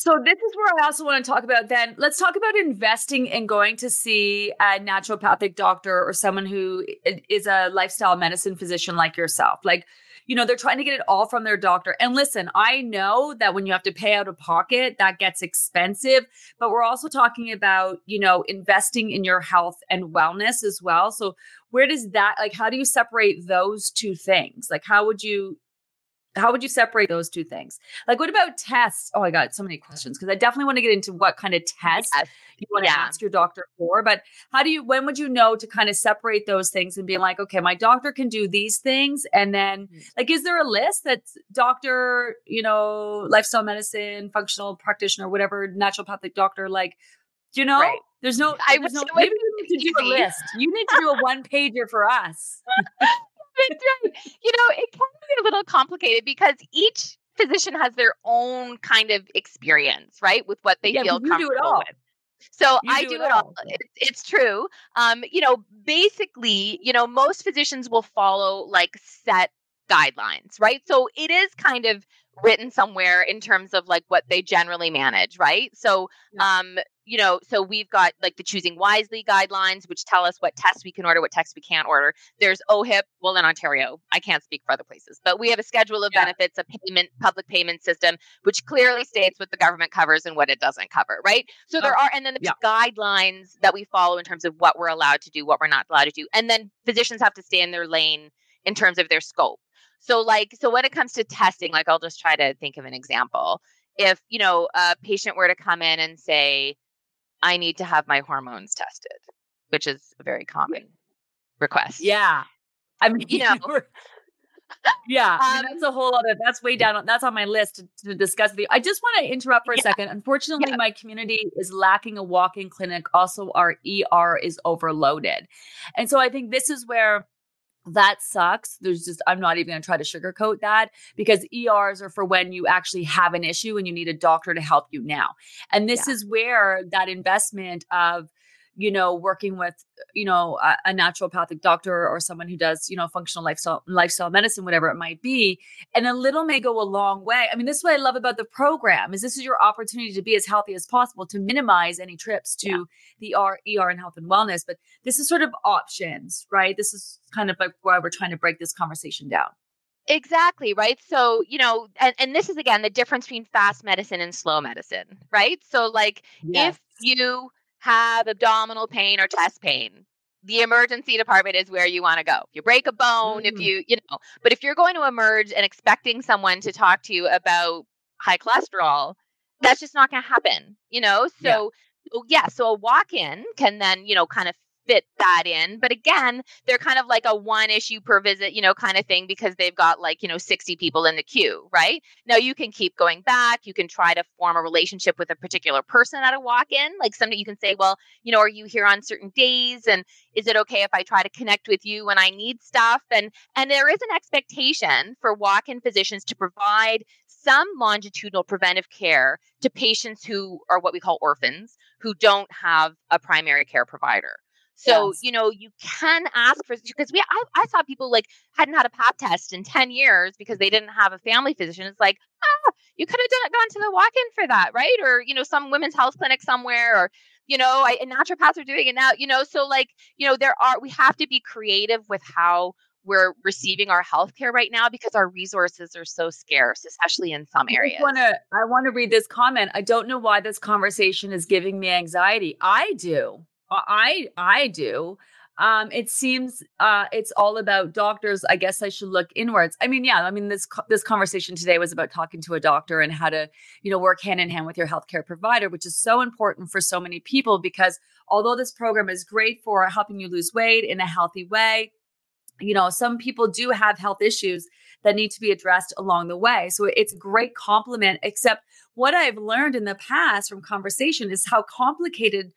[SPEAKER 4] So this is where I also want to talk about then. Let's talk about investing and going to see a naturopathic doctor or someone who is a lifestyle medicine physician like yourself. Like, you know, they're trying to get it all from their doctor. And listen, I know that when you have to pay out of pocket, that gets expensive, but we're also talking about, you know, investing in your health and wellness as well. So where does that like how do you separate those two things? Like how would you how would you separate those two things? Like, what about tests? Oh, I got so many questions because I definitely want to get into what kind of tests yes. you want to yeah. ask your doctor for. But how do you, when would you know to kind of separate those things and be like, okay, my doctor can do these things? And then, mm. like, is there a list that's doctor, you know, lifestyle medicine, functional practitioner, whatever, naturopathic doctor, like, you know, right. there's no, I there's no, maybe you need to do a list. You need to do a one pager for us. *laughs* *laughs*
[SPEAKER 5] You know, it can be a little complicated because each physician has their own kind of experience, right, with what they yeah, feel comfortable with. So you I do, do it all. all. It's, it's true. Um, you know, basically, you know, most physicians will follow like set guidelines, right? So it is kind of written somewhere in terms of like what they generally manage, right? So um you know, so we've got like the choosing wisely guidelines, which tell us what tests we can order, what tests we can't order. There's OHIP, well, in Ontario, I can't speak for other places, but we have a schedule of yeah. benefits, a payment, public payment system, which clearly states what the government covers and what it doesn't cover, right? So there oh, are, and then the yeah. guidelines that we follow in terms of what we're allowed to do, what we're not allowed to do. And then physicians have to stay in their lane in terms of their scope. So, like, so when it comes to testing, like, I'll just try to think of an example. If, you know, a patient were to come in and say, I need to have my hormones tested, which is a very common request.
[SPEAKER 4] Yeah. I mean, *laughs*
[SPEAKER 5] you know, *laughs*
[SPEAKER 4] yeah, I mean, that's a whole other. That's way down. That's on my list to, to discuss with you. I just want to interrupt for a
[SPEAKER 5] Yeah.
[SPEAKER 4] second. Unfortunately,
[SPEAKER 5] Yeah.
[SPEAKER 4] my community is lacking a walk-in clinic. Also, our ER is overloaded, and so I think this is where that sucks. There's just I'm not even going to try to sugarcoat that because ERs are for when you actually have an issue and you need a doctor to help you now. And this
[SPEAKER 5] Yeah.
[SPEAKER 4] is where that investment of you know working with you know a, a naturopathic doctor or someone who does you know functional lifestyle lifestyle medicine whatever it might be and a little may go a long way i mean this is what i love about the program is this is your opportunity to be as healthy as possible to minimize any trips to
[SPEAKER 5] Yeah.
[SPEAKER 4] the R, er and health and wellness but this is sort of options right this is kind of like why we're trying to break this conversation down
[SPEAKER 5] Exactly, right? So, you know, and, and this is again the difference between fast medicine and slow medicine, right? So, like, if you have abdominal pain or chest pain, the emergency department is where you want to go. If you break a bone, if
[SPEAKER 4] Mm.
[SPEAKER 5] you, you know, but if you're going to emerge and expecting someone to talk to you about high cholesterol, that's just not going to happen, you know?
[SPEAKER 4] Yeah.
[SPEAKER 5] So, so, yeah, so a walk in can then, you know, kind of fit that in. But again, they're kind of like a one issue per visit, you know, kind of thing because they've got like, you know, 60 people in the queue, right? Now you can keep going back. You can try to form a relationship with a particular person at a walk in. Like somebody you can say, well, you know, are you here on certain days? And is it okay if I try to connect with you when I need stuff? And and there is an expectation for walk-in physicians to provide some longitudinal preventive care to patients who are what we call orphans, who don't have a primary care provider. So,
[SPEAKER 4] Yes.
[SPEAKER 5] you know, you can ask for because we I, I saw people like hadn't had a pap test in 10 years because they didn't have a family physician. It's like, ah, you could have done gone to the walk-in for that, right? Or, you know, some women's health clinic somewhere or you know, I, and naturopaths are doing it now, you know, so like, you know, there are we have to be creative with how we're receiving our healthcare right now because our resources are so scarce, especially in some areas.
[SPEAKER 4] I wanna I want to read this comment. I don't know why this conversation is giving me anxiety. I do. I I do. Um, it seems uh, it's all about doctors. I guess I should look inwards. I mean, yeah. I mean, this this conversation today was about talking to a doctor and how to, you know, work hand in hand with your healthcare provider, which is so important for so many people because although this program is great for helping you lose weight in a healthy way, you know, some people do have health issues that need to be addressed along the way. So it's a great complement, except what I've learned in the past from conversation is how complicated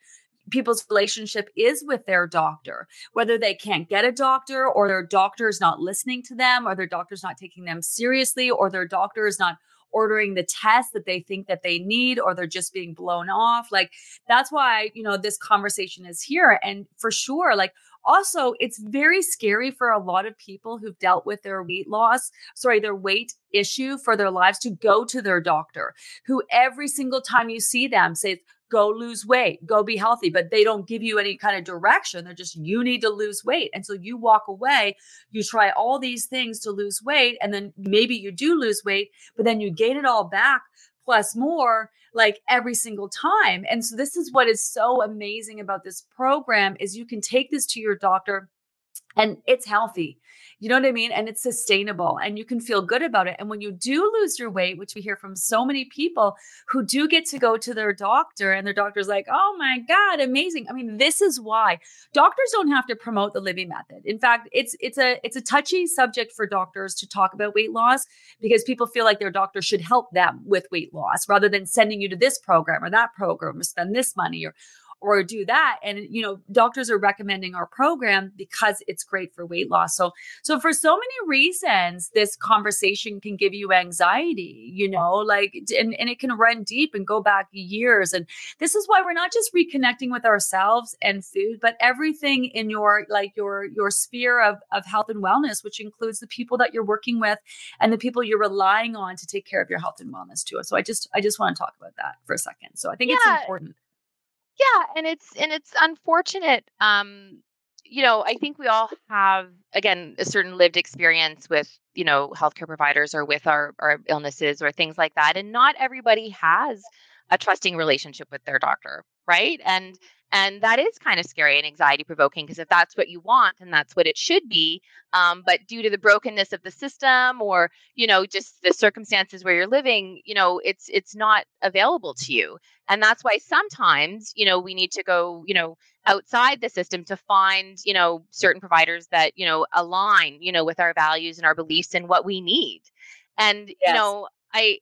[SPEAKER 4] people's relationship is with their doctor, whether they can't get a doctor or their doctor is not listening to them or their doctor's not taking them seriously or their doctor is not ordering the test that they think that they need or they're just being blown off. Like that's why you know this conversation is here. And for sure like also it's very scary for a lot of people who've dealt with their weight loss sorry their weight issue for their lives to go to their doctor who every single time you see them says go lose weight go be healthy but they don't give you any kind of direction. They're just you need to lose weight. And so you walk away you try all these things to lose weight and then maybe you do lose weight but then you gain it all back plus more like every single time. And so this is what is so amazing about this program is you can take this to your doctor and it's healthy you know what i mean? And it's sustainable and you can feel good about it and when you do lose your weight which we hear from so many people who do get to go to their doctor and their doctor's like oh my god amazing. I mean this is why. Doctors don't have to promote the Livy Method. In fact it's it's a it's a touchy subject for doctors to talk about weight loss because people feel like their doctor should help them with weight loss rather than sending you to this program or that program or spend this money or or do that. And you know doctors are recommending our program because it's great for weight loss. So so for so many reasons this conversation can give you anxiety you know like and, and it can run deep and go back years. And this is why we're not just reconnecting with ourselves and food but everything in your like your your sphere of of health and wellness which includes the people that you're working with and the people you're relying on to take care of your health and wellness too. So i just i just want to talk about that for a second. So i think
[SPEAKER 5] Yeah.
[SPEAKER 4] it's important
[SPEAKER 5] Yeah, and it's and it's unfortunate. Um, you know, I think we all have again a certain lived experience with you know healthcare providers or with our our illnesses or things like that, and not everybody has a trusting relationship with their doctor, right? And and that is kind of scary and anxiety provoking because if that's what you want, then that's what it should be. Um, but due to the brokenness of the system, or you know, just the circumstances where you're living, you know, it's it's not available to you and that's why sometimes you know we need to go you know outside the system to find you know certain providers that you know align you know with our values and our beliefs and what we need and yes. you know i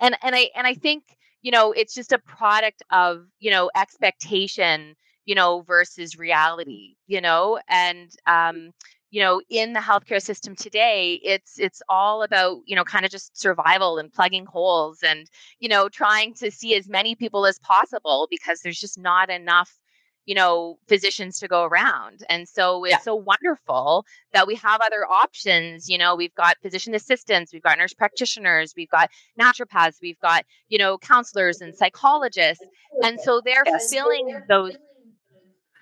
[SPEAKER 5] and and i and i think you know it's just a product of you know expectation you know versus reality you know? And um you know in the healthcare system today it's it's all about you know kind of just survival and plugging holes and you know trying to see as many people as possible because there's just not enough you know physicians to go around and so it's yeah. so wonderful that we have other options you know we've got physician assistants we've got nurse practitioners we've got naturopaths we've got you know counselors and psychologists and so they're yes. filling those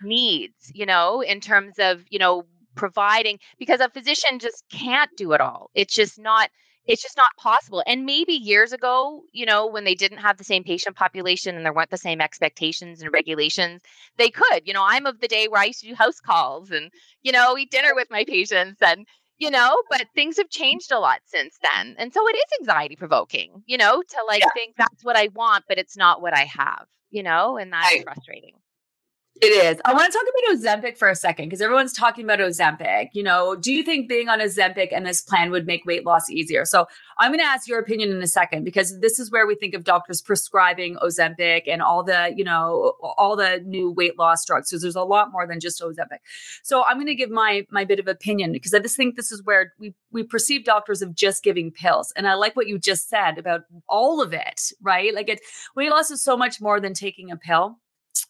[SPEAKER 5] needs you know in terms of you know providing because a physician just can't do it all it's just not it's just not possible. And maybe years ago, you know, when they didn't have the same patient population and there weren't the same expectations and regulations, they could. You know, I'm of the day where I used to do house calls and, you know, eat dinner with my patients and, you know, but things have changed a lot since then. And so it is anxiety provoking, you know, to like yeah. think that's what I want, but it's not what I have, you know, and that's I, frustrating.
[SPEAKER 4] It is. I want to talk about Ozempic for a second because everyone's talking about Ozempic. You know, do you think being on Ozempic and this plan would make weight loss easier? So I'm going to ask your opinion in a second because this is where we think of doctors prescribing Ozempic and all the, you know, all the new weight loss drugs. So there's a lot more than just Ozempic. So I'm going to give my my bit of opinion because I just think this is where we we perceive doctors of just giving pills. And I like what you just said about all of it, right? Like it weight loss is so much more than taking a pill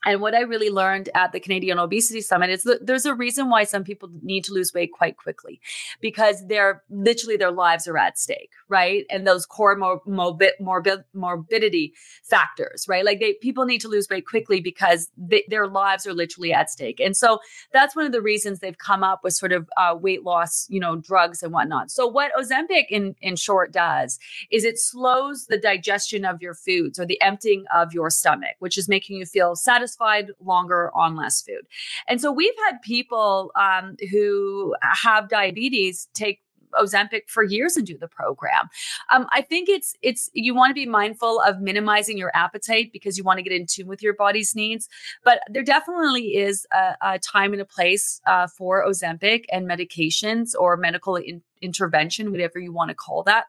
[SPEAKER 4] and what I really learned at the Canadian Obesity Summit is that there's a reason why some people need to lose weight quite quickly because they're literally their lives are at stake, right? And those core mor- morbid, morbidity factors, right? Like they people need to lose weight quickly because they, their lives are literally at stake. And so that's one of the reasons they've come up with sort of uh, weight loss, you know, drugs and whatnot. So what Ozempic in in short does is it slows the digestion of your foods or the emptying of your stomach, which is making you feel satisfied satisfied longer on less food. And so we've had people um, who have diabetes take Ozempic for years and do the program. Um, I think it's it's you want to be mindful of minimizing your appetite because you want to get in tune with your body's needs. But there definitely is a, a time and a place uh, for Ozempic and medications or medical in- intervention, whatever you want to call that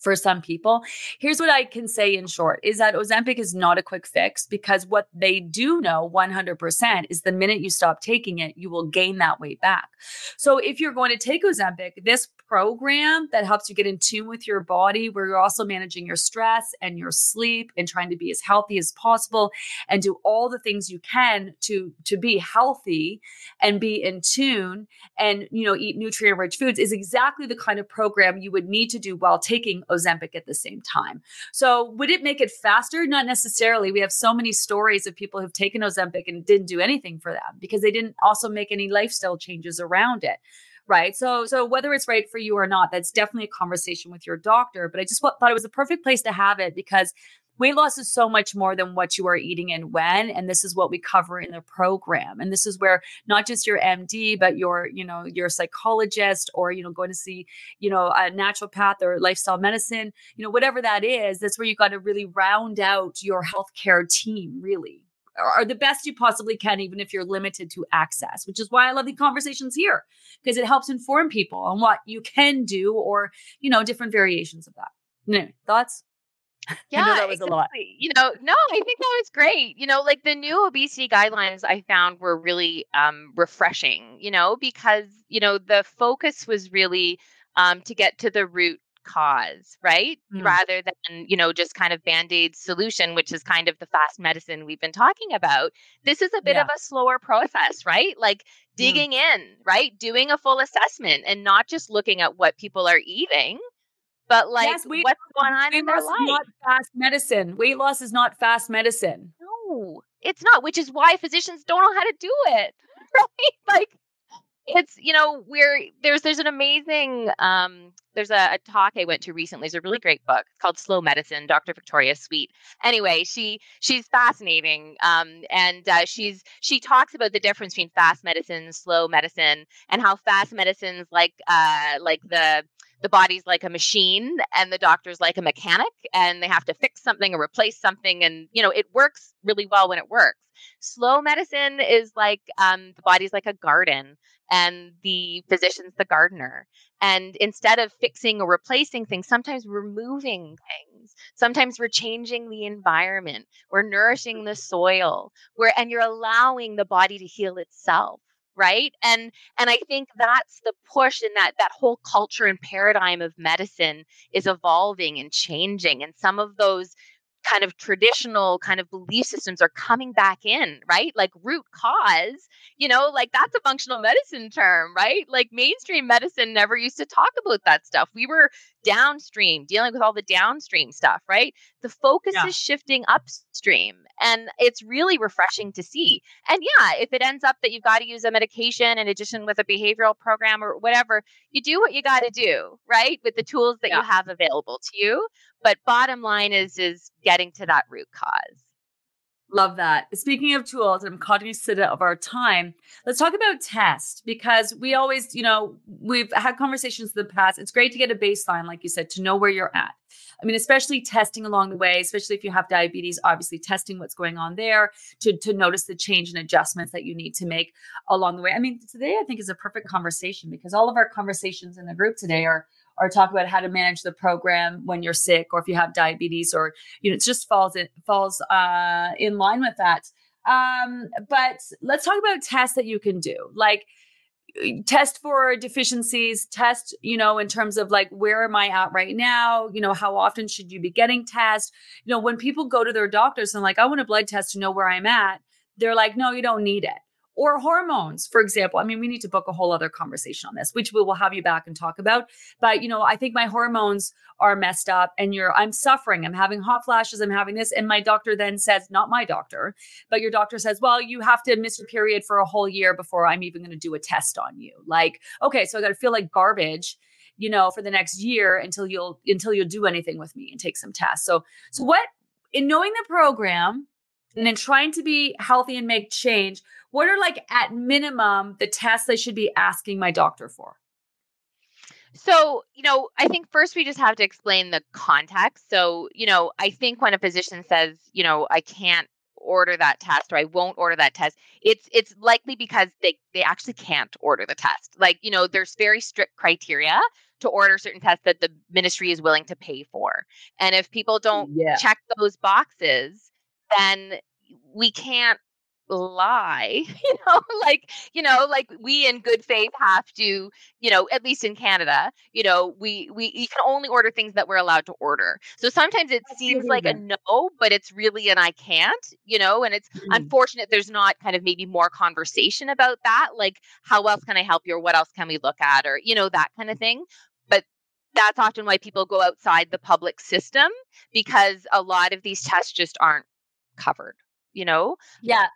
[SPEAKER 4] for some people. Here's what I can say in short is that Ozempic is not a quick fix because what they do know 100% is the minute you stop taking it, you will gain that weight back. So if you're going to take Ozempic, this program that helps you get in tune with your body, where you're also managing your stress and your sleep and trying to be as healthy as possible and do all the things you can to to be healthy and be in tune and you know eat nutrient rich foods is exactly the kind of program you would need to do while taking Ozempic at the same time. So would it make it faster? Not necessarily. We have so many stories of people who've taken Ozempic and didn't do anything for them because they didn't also make any lifestyle changes around it right? So so whether it's right for you or not that's definitely a conversation with your doctor but i just thought it was a perfect place to have it because weight loss is so much more than what you are eating and when and this is what we cover in the program. And this is where not just your md but your you know your psychologist or you know going to see you know a naturopath or lifestyle medicine you know whatever that is that's where you got to really round out your healthcare team really are the best you possibly can, even if you're limited to access, which is why I love the conversations here because it helps inform people on what you can do or, you know, different variations of that. No, thoughts?
[SPEAKER 5] Yeah, that was exactly. a lot. You know, no, I think that was great. You know, like the new obesity guidelines I found were really um, refreshing, you know, because, you know, the focus was really um, to get to the root cause, right? Mm. Rather than, you know, just kind of band-aid solution, which is kind of the fast medicine we've been talking about. This is a bit yeah. of a slower process, right? Like mm. digging mm. in, right? Doing a full assessment and not just looking at what people are eating, but like yes, weight, what's going on in their life.
[SPEAKER 4] Not fast medicine. Weight loss is not fast medicine.
[SPEAKER 5] No, it's not, which is why physicians don't know how to do it. *laughs* Right? Like it's you know we're there's there's an amazing um there's a, a, talk i went to recently it's a really great book called slow medicine dr victoria sweet. Anyway she she's fascinating um and uh, she's she talks about the difference between fast medicine slow medicine and how fast medicines like uh like the the body's like a machine and the doctor's like a mechanic and they have to fix something or replace something and you know it works really well when it works. Slow medicine is like um, the body's like a garden and the physician's the gardener. And instead of fixing or replacing things sometimes we're moving things sometimes we're changing the environment we're nourishing the soil where and you're allowing the body to heal itself right? And and i think that's the push and that that whole culture and paradigm of medicine is evolving and changing. And some of those kind of traditional kind of belief systems are coming back in, right? Like root cause, you know, like that's a functional medicine term, right? Like mainstream medicine never used to talk about that stuff. We were downstream dealing with all the downstream stuff, right? The focus yeah. is shifting upstream and it's really refreshing to see. And yeah, if it ends up that you've got to use a medication in addition with a behavioral program or whatever, you do what you got to do, right? With the tools that yeah. you have available to you. But bottom line is is getting to that root cause.
[SPEAKER 4] Love that. Speaking of tools, I'm cognizant of our time. Let's talk about test because we always, you know, we've had conversations in the past. It's great to get a baseline, like you said, to know where you're at. I mean, especially testing along the way, especially if you have diabetes, obviously testing what's going on there to, to notice the change and adjustments that you need to make along the way. I mean, today I think is a perfect conversation because all of our conversations in the group today are or talk about how to manage the program when you're sick or if you have diabetes or you know it just falls in falls uh, in line with that. Um, but let's talk about tests that you can do. Like test for deficiencies test you know in terms of like where am i at right now? You know how often should you be getting tests? You know when people go to their doctors and like i want a blood test to know where i'm at they're like no you don't need it or hormones, for example. I mean, we need to book a whole other conversation on this, which we will have you back and talk about. But, you know, I think my hormones are messed up and you're, I'm suffering. I'm having hot flashes. I'm having this. And my doctor then says, not my doctor, but your doctor says, well, you have to miss your period for a whole year before I'm even going to do a test on you. Like, okay, so I got to feel like garbage you know for the next year until you'll until you'll do anything with me and take some tests so so what in knowing the program and in trying to be healthy and make change, what are like at minimum the tests I should be asking my doctor for?
[SPEAKER 5] So, you know, I think first we just have to explain the context. So, you know, I think when a physician says, you know, I can't order that test or I won't order that test, it's it's likely because they they actually can't order the test. Like, you know, there's very strict criteria to order certain tests that the ministry is willing to pay for. And if people don't yeah. check those boxes, then we can't lie *laughs* you know like you know like we in good faith have to you know at least in canada you know we we you can only order things that we're allowed to order so sometimes it seems like a no but it's really an i can't you know and it's mm-hmm. unfortunate there's not kind of maybe more conversation about that like how else can i help you or what else can we look at or you know that kind of thing but that's often why people go outside the public system because a lot of these tests just aren't covered, you know?
[SPEAKER 4] Yeah.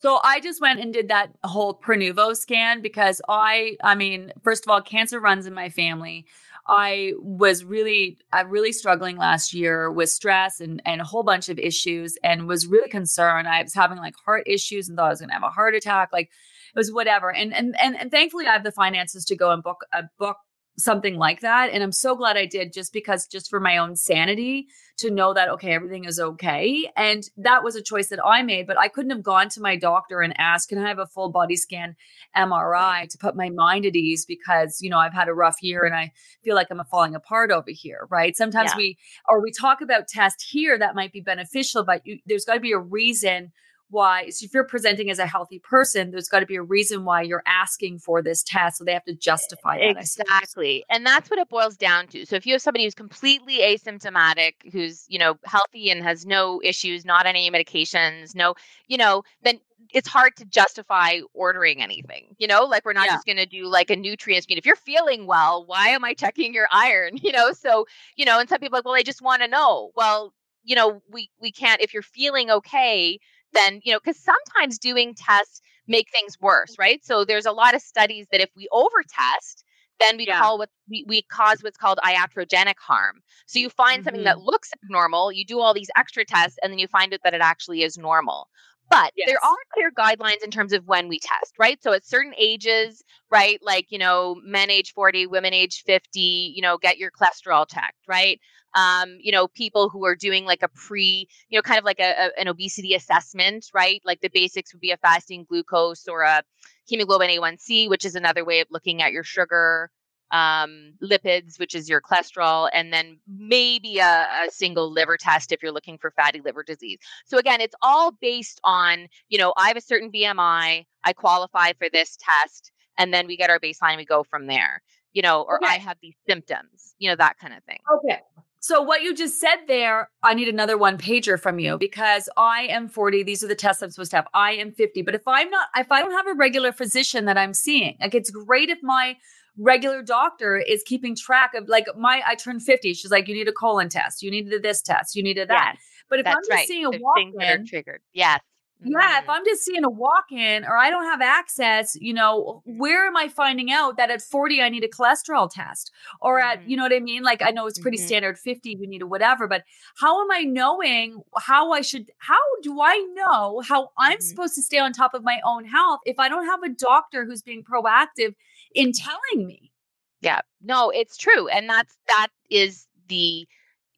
[SPEAKER 4] So I just went and did that whole Prenuvo scan because I, I mean, first of all, cancer runs in my family. I was really, I really struggling last year with stress and, and a whole bunch of issues and was really concerned. I was having like heart issues and thought I was going to have a heart attack. Like it was whatever. And, and, and, and thankfully I have the finances to go and book a book something like that and i'm so glad i did just because just for my own sanity to know that okay everything is okay and that was a choice that i made but i couldn't have gone to my doctor and asked can i have a full body scan mri to put my mind at ease? Because you know i've had a rough year and i feel like i'm falling apart over here right? Sometimes yeah. we or we talk about test here that might be beneficial but you, there's got to be a reason why so if you're presenting as a healthy person there's got to be a reason why you're asking for this test so they have to justify that
[SPEAKER 5] exactly and that's what it boils down to so if you have somebody who's completely asymptomatic who's you know healthy and has no issues not any medications no you know then it's hard to justify ordering anything, you know, like we're not yeah. just going to do like a nutrient screen. If you're feeling well, why am I checking your iron? *laughs* You know, so, you know, and some people like, well, I just want to know. Well, you know, we we can't if you're feeling okay, then, you know, because sometimes doing tests make things worse, right? So there's a lot of studies that if we over test, then we yeah. call what we, we cause what's called iatrogenic harm. So you find mm-hmm. something that mm-hmm. looks abnormal, you do all these extra tests, and then you find out that it actually is normal. But
[SPEAKER 4] Yes.
[SPEAKER 5] there are clear guidelines in terms of when we test, right? So at certain ages, right? Like, you know, men age 40, women age 50, you know, get your cholesterol checked, right? Um, you know, people who are doing like a pre, you know, kind of like a, a- an obesity assessment, right? Like the basics would be a fasting glucose or a hemoglobin A1C, which is another way of looking at your sugar, um, lipids, which is your cholesterol, and then maybe a, a single liver test if you're looking for fatty liver disease. So again, it's all based on, you know, I have a certain BMI, I qualify for this test, and then we get our baseline, we go from there, you know, or
[SPEAKER 4] Okay.
[SPEAKER 5] I have these symptoms, you know, that kind of thing.
[SPEAKER 4] Okay. So what you just said there, I need another one pager from you because I am 40. These are the tests I'm supposed to have. I am 50. But if I'm not, if I don't have a regular physician that I'm seeing, like it's great if my regular doctor is keeping track of like my I turned 50. She's like, you need a colon test, you needed this test, you needed that.
[SPEAKER 5] Yes,
[SPEAKER 4] but if I'm just
[SPEAKER 5] right.
[SPEAKER 4] seeing a walk
[SPEAKER 5] things that are triggered. Yes.
[SPEAKER 4] yeah, if
[SPEAKER 5] Mhm.
[SPEAKER 4] I'm just seeing a walk in or I don't have access, you know, where am I finding out that at 40 I need a cholesterol test? Or at,
[SPEAKER 5] Mhm.
[SPEAKER 4] you know what I mean? Like I know it's pretty
[SPEAKER 5] Mhm.
[SPEAKER 4] standard 50, you need a whatever, but how am I knowing how I should, how do I know how I'm
[SPEAKER 5] Mhm.
[SPEAKER 4] supposed to stay on top of my own health if I don't have a doctor who's being proactive in telling me?
[SPEAKER 5] Yeah. No, it's true. And that's that is the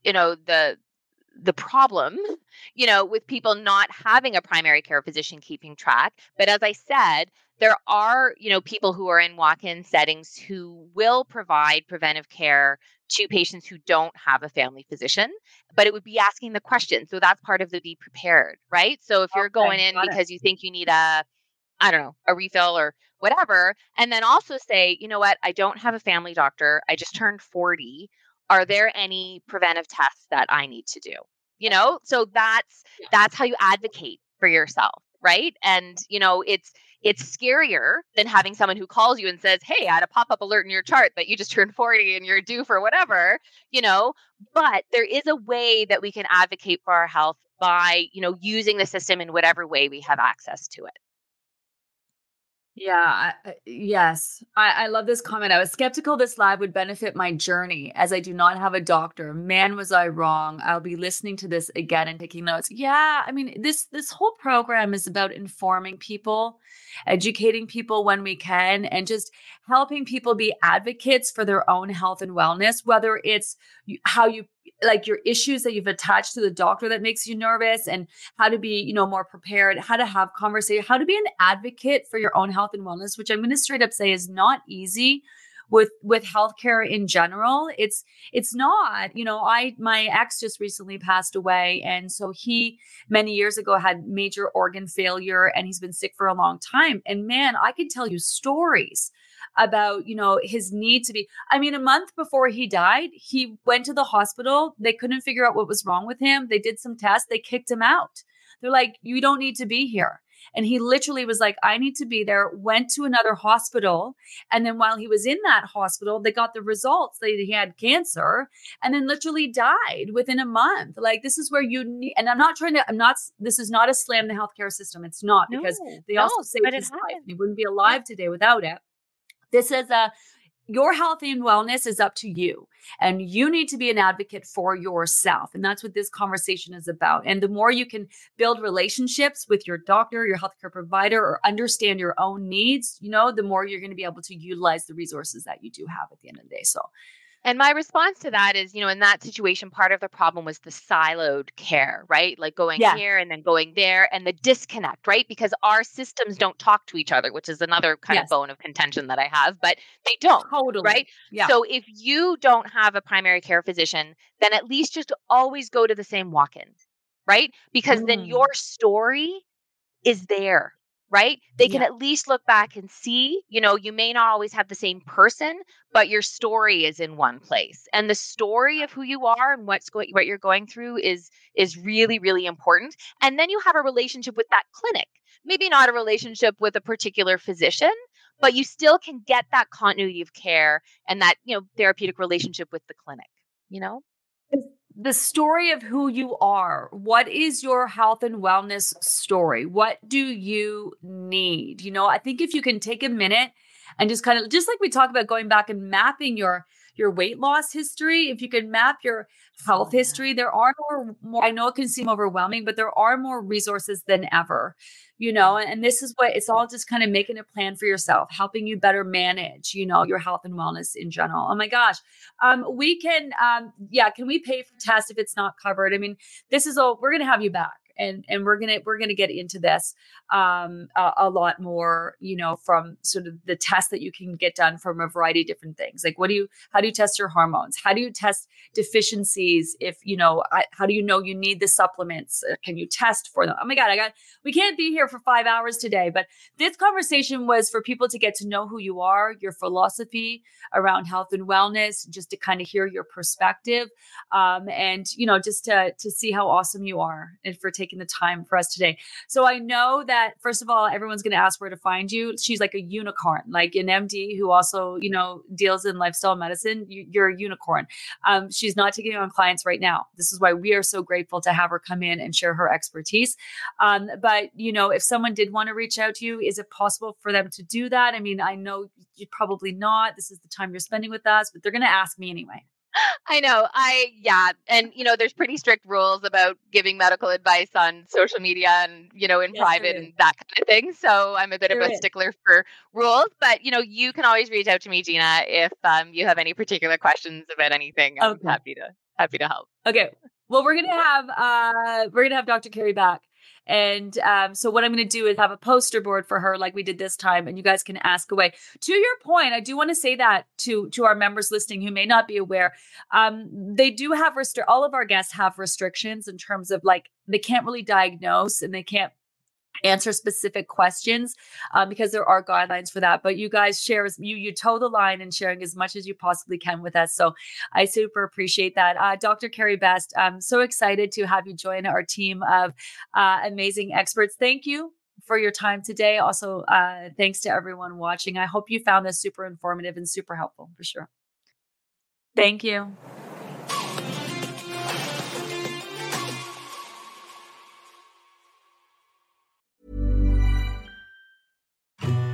[SPEAKER 5] you know the the problem, you know, with people not having a primary care physician keeping track. But as I said, there are, you know, people who are in walk-in settings who will provide preventive care to patients who don't have a family physician, but it would be asking the question. So that's part of the be prepared, right? So if you're
[SPEAKER 4] Okay,
[SPEAKER 5] going in
[SPEAKER 4] got it.
[SPEAKER 5] because you think you need a I don't know, a refill or whatever. And then also say, you know what, I don't have a family doctor. I just turned 40. Are there any preventive tests that I need to do? You know, so that's that's how you advocate for yourself, right? And you know, it's it's scarier than having someone who calls you and says, "Hey, I had a pop-up alert in your chart that you just turned 40 and you're due for whatever," you know, but there is a way that we can advocate for our health by, you know, using the system in whatever way we have access to it.
[SPEAKER 4] Yeah, I, yes. I, I love this comment. I was skeptical this live would benefit my journey as I do not have a doctor. Man, was I wrong. I'll be listening to this again and taking notes. Yeah, I mean, this this whole program is about informing people, educating people when we can, and just helping people be advocates for their own health and wellness, whether it's how you like your issues that you've attached to the doctor that makes you nervous and how to be, you know, more prepared, how to have conversation, how to be an advocate for your own health and wellness, which I'm going to straight up say is not easy with with healthcare in general. It's it's not, you know, I my ex just recently passed away and so he many years ago had major organ failure and he's been sick for a long time. And man, I could tell you stories about, you know, his need to be I mean, a month before he died, he went to the hospital. They couldn't figure out what was wrong with him. They did some tests, they kicked him out. They're like, you don't need to be here. And he literally was like, I need to be there, went to another hospital. And then while he was in that hospital, they got the results that he had cancer and then literally died within a month. Like, this is where you need, and I'm not trying to, I'm not, this is not a slam the healthcare system. It's not because they
[SPEAKER 5] no,
[SPEAKER 4] also saved his life. He wouldn't be alive today without it. This is a, your health and wellness is up to you. And you need to be an advocate for yourself. And that's what this conversation is about. And the more you can build relationships with your doctor, your healthcare provider, or understand your own needs, you know, the more you're going to be able to utilize the resources that you do have at the end of the day. So,
[SPEAKER 5] And my response to that is, you know, in that situation, part of the problem was the siloed care, right? Like going
[SPEAKER 4] Yeah.
[SPEAKER 5] here and then going there and the disconnect, right? Because our systems don't talk to each other, which is another kind
[SPEAKER 4] Yes.
[SPEAKER 5] of bone of contention that I have, but they don't.
[SPEAKER 4] totally.
[SPEAKER 5] Right?
[SPEAKER 4] Yeah.
[SPEAKER 5] So if you don't have a primary care physician, then at least just always go to the same walk in, right? Because then
[SPEAKER 4] Mm.
[SPEAKER 5] your story is there, right? They can
[SPEAKER 4] Yeah.
[SPEAKER 5] at least look back and see, you know, you may not always have the same person, but your story is in one place. And the story of who you are and what's going what you're going through is is really really important. And then you have a relationship with that clinic. Maybe not a relationship with a particular physician, but you still can get that continuity of care and that, you know, therapeutic relationship with the clinic, you know?
[SPEAKER 4] The story of who you are. What is your health and wellness story? What do you need? You know, I think if you can take a minute and just kind of just like we talk about going back and mapping your your weight loss history, if you can map your health history, there are more, more I know it can seem overwhelming, but there are more resources than ever you know and this is what it's all just kind of making a plan for yourself helping you better manage you know your health and wellness in general. Oh my gosh um we can um yeah can we pay for tests if it's not covered? I mean this is all we're gonna have you back and and we're gonna we're gonna get into this um, a, a, lot more you know from sort of the tests that you can get done from a variety of different things. Like what do you how do you test your hormones? How do you test deficiencies if you know I, how do you know you need the supplements? Uh, can you test for them? Oh my god i got we can't be here for five hours today but this conversation was for people to get to know who you are your philosophy around health and wellness just to kind of hear your perspective um, and you know just to to see how awesome you are and for taking taking the time for us today. So I know that first of all, everyone's going to ask where to find you. She's like a unicorn, like an MD who also, you know, deals in lifestyle medicine. You, are a unicorn. Um, she's not taking on clients right now. This is why we are so grateful to have her come in and share her expertise. Um, but you know, if someone did want to reach out to you, is it possible for them to do that? I mean, I know you probably not. This is the time you're spending with us, but they're going to ask me anyway.
[SPEAKER 5] I know. I yeah, and you know, there's pretty strict rules about giving medical advice on social media and you know in yes, private and that kind of thing. So I'm a bit there of a is. stickler for rules, but you know, you can always reach out to me, Gina, if um, you have any particular questions about anything. I'm okay. happy to happy to help.
[SPEAKER 4] Okay. Well, we're gonna have uh, we're gonna have Dr. Kerri back and um, so what I'm going to do is have a poster board for her, like we did this time, and you guys can ask away. To your point, I do want to say that to to our members listening who may not be aware, um, they do have restri- all of our guests have restrictions in terms of like they can't really diagnose and they can't answer specific questions um, because there are guidelines for that but you guys share you you toe the line and sharing as much as you possibly can with us so i super appreciate that. Uh, dr Kerri best i'm so excited to have you join our team of uh, amazing experts. Thank you for your time today. Also uh, thanks to everyone watching. I hope you found this super informative and super helpful for sure. Thank you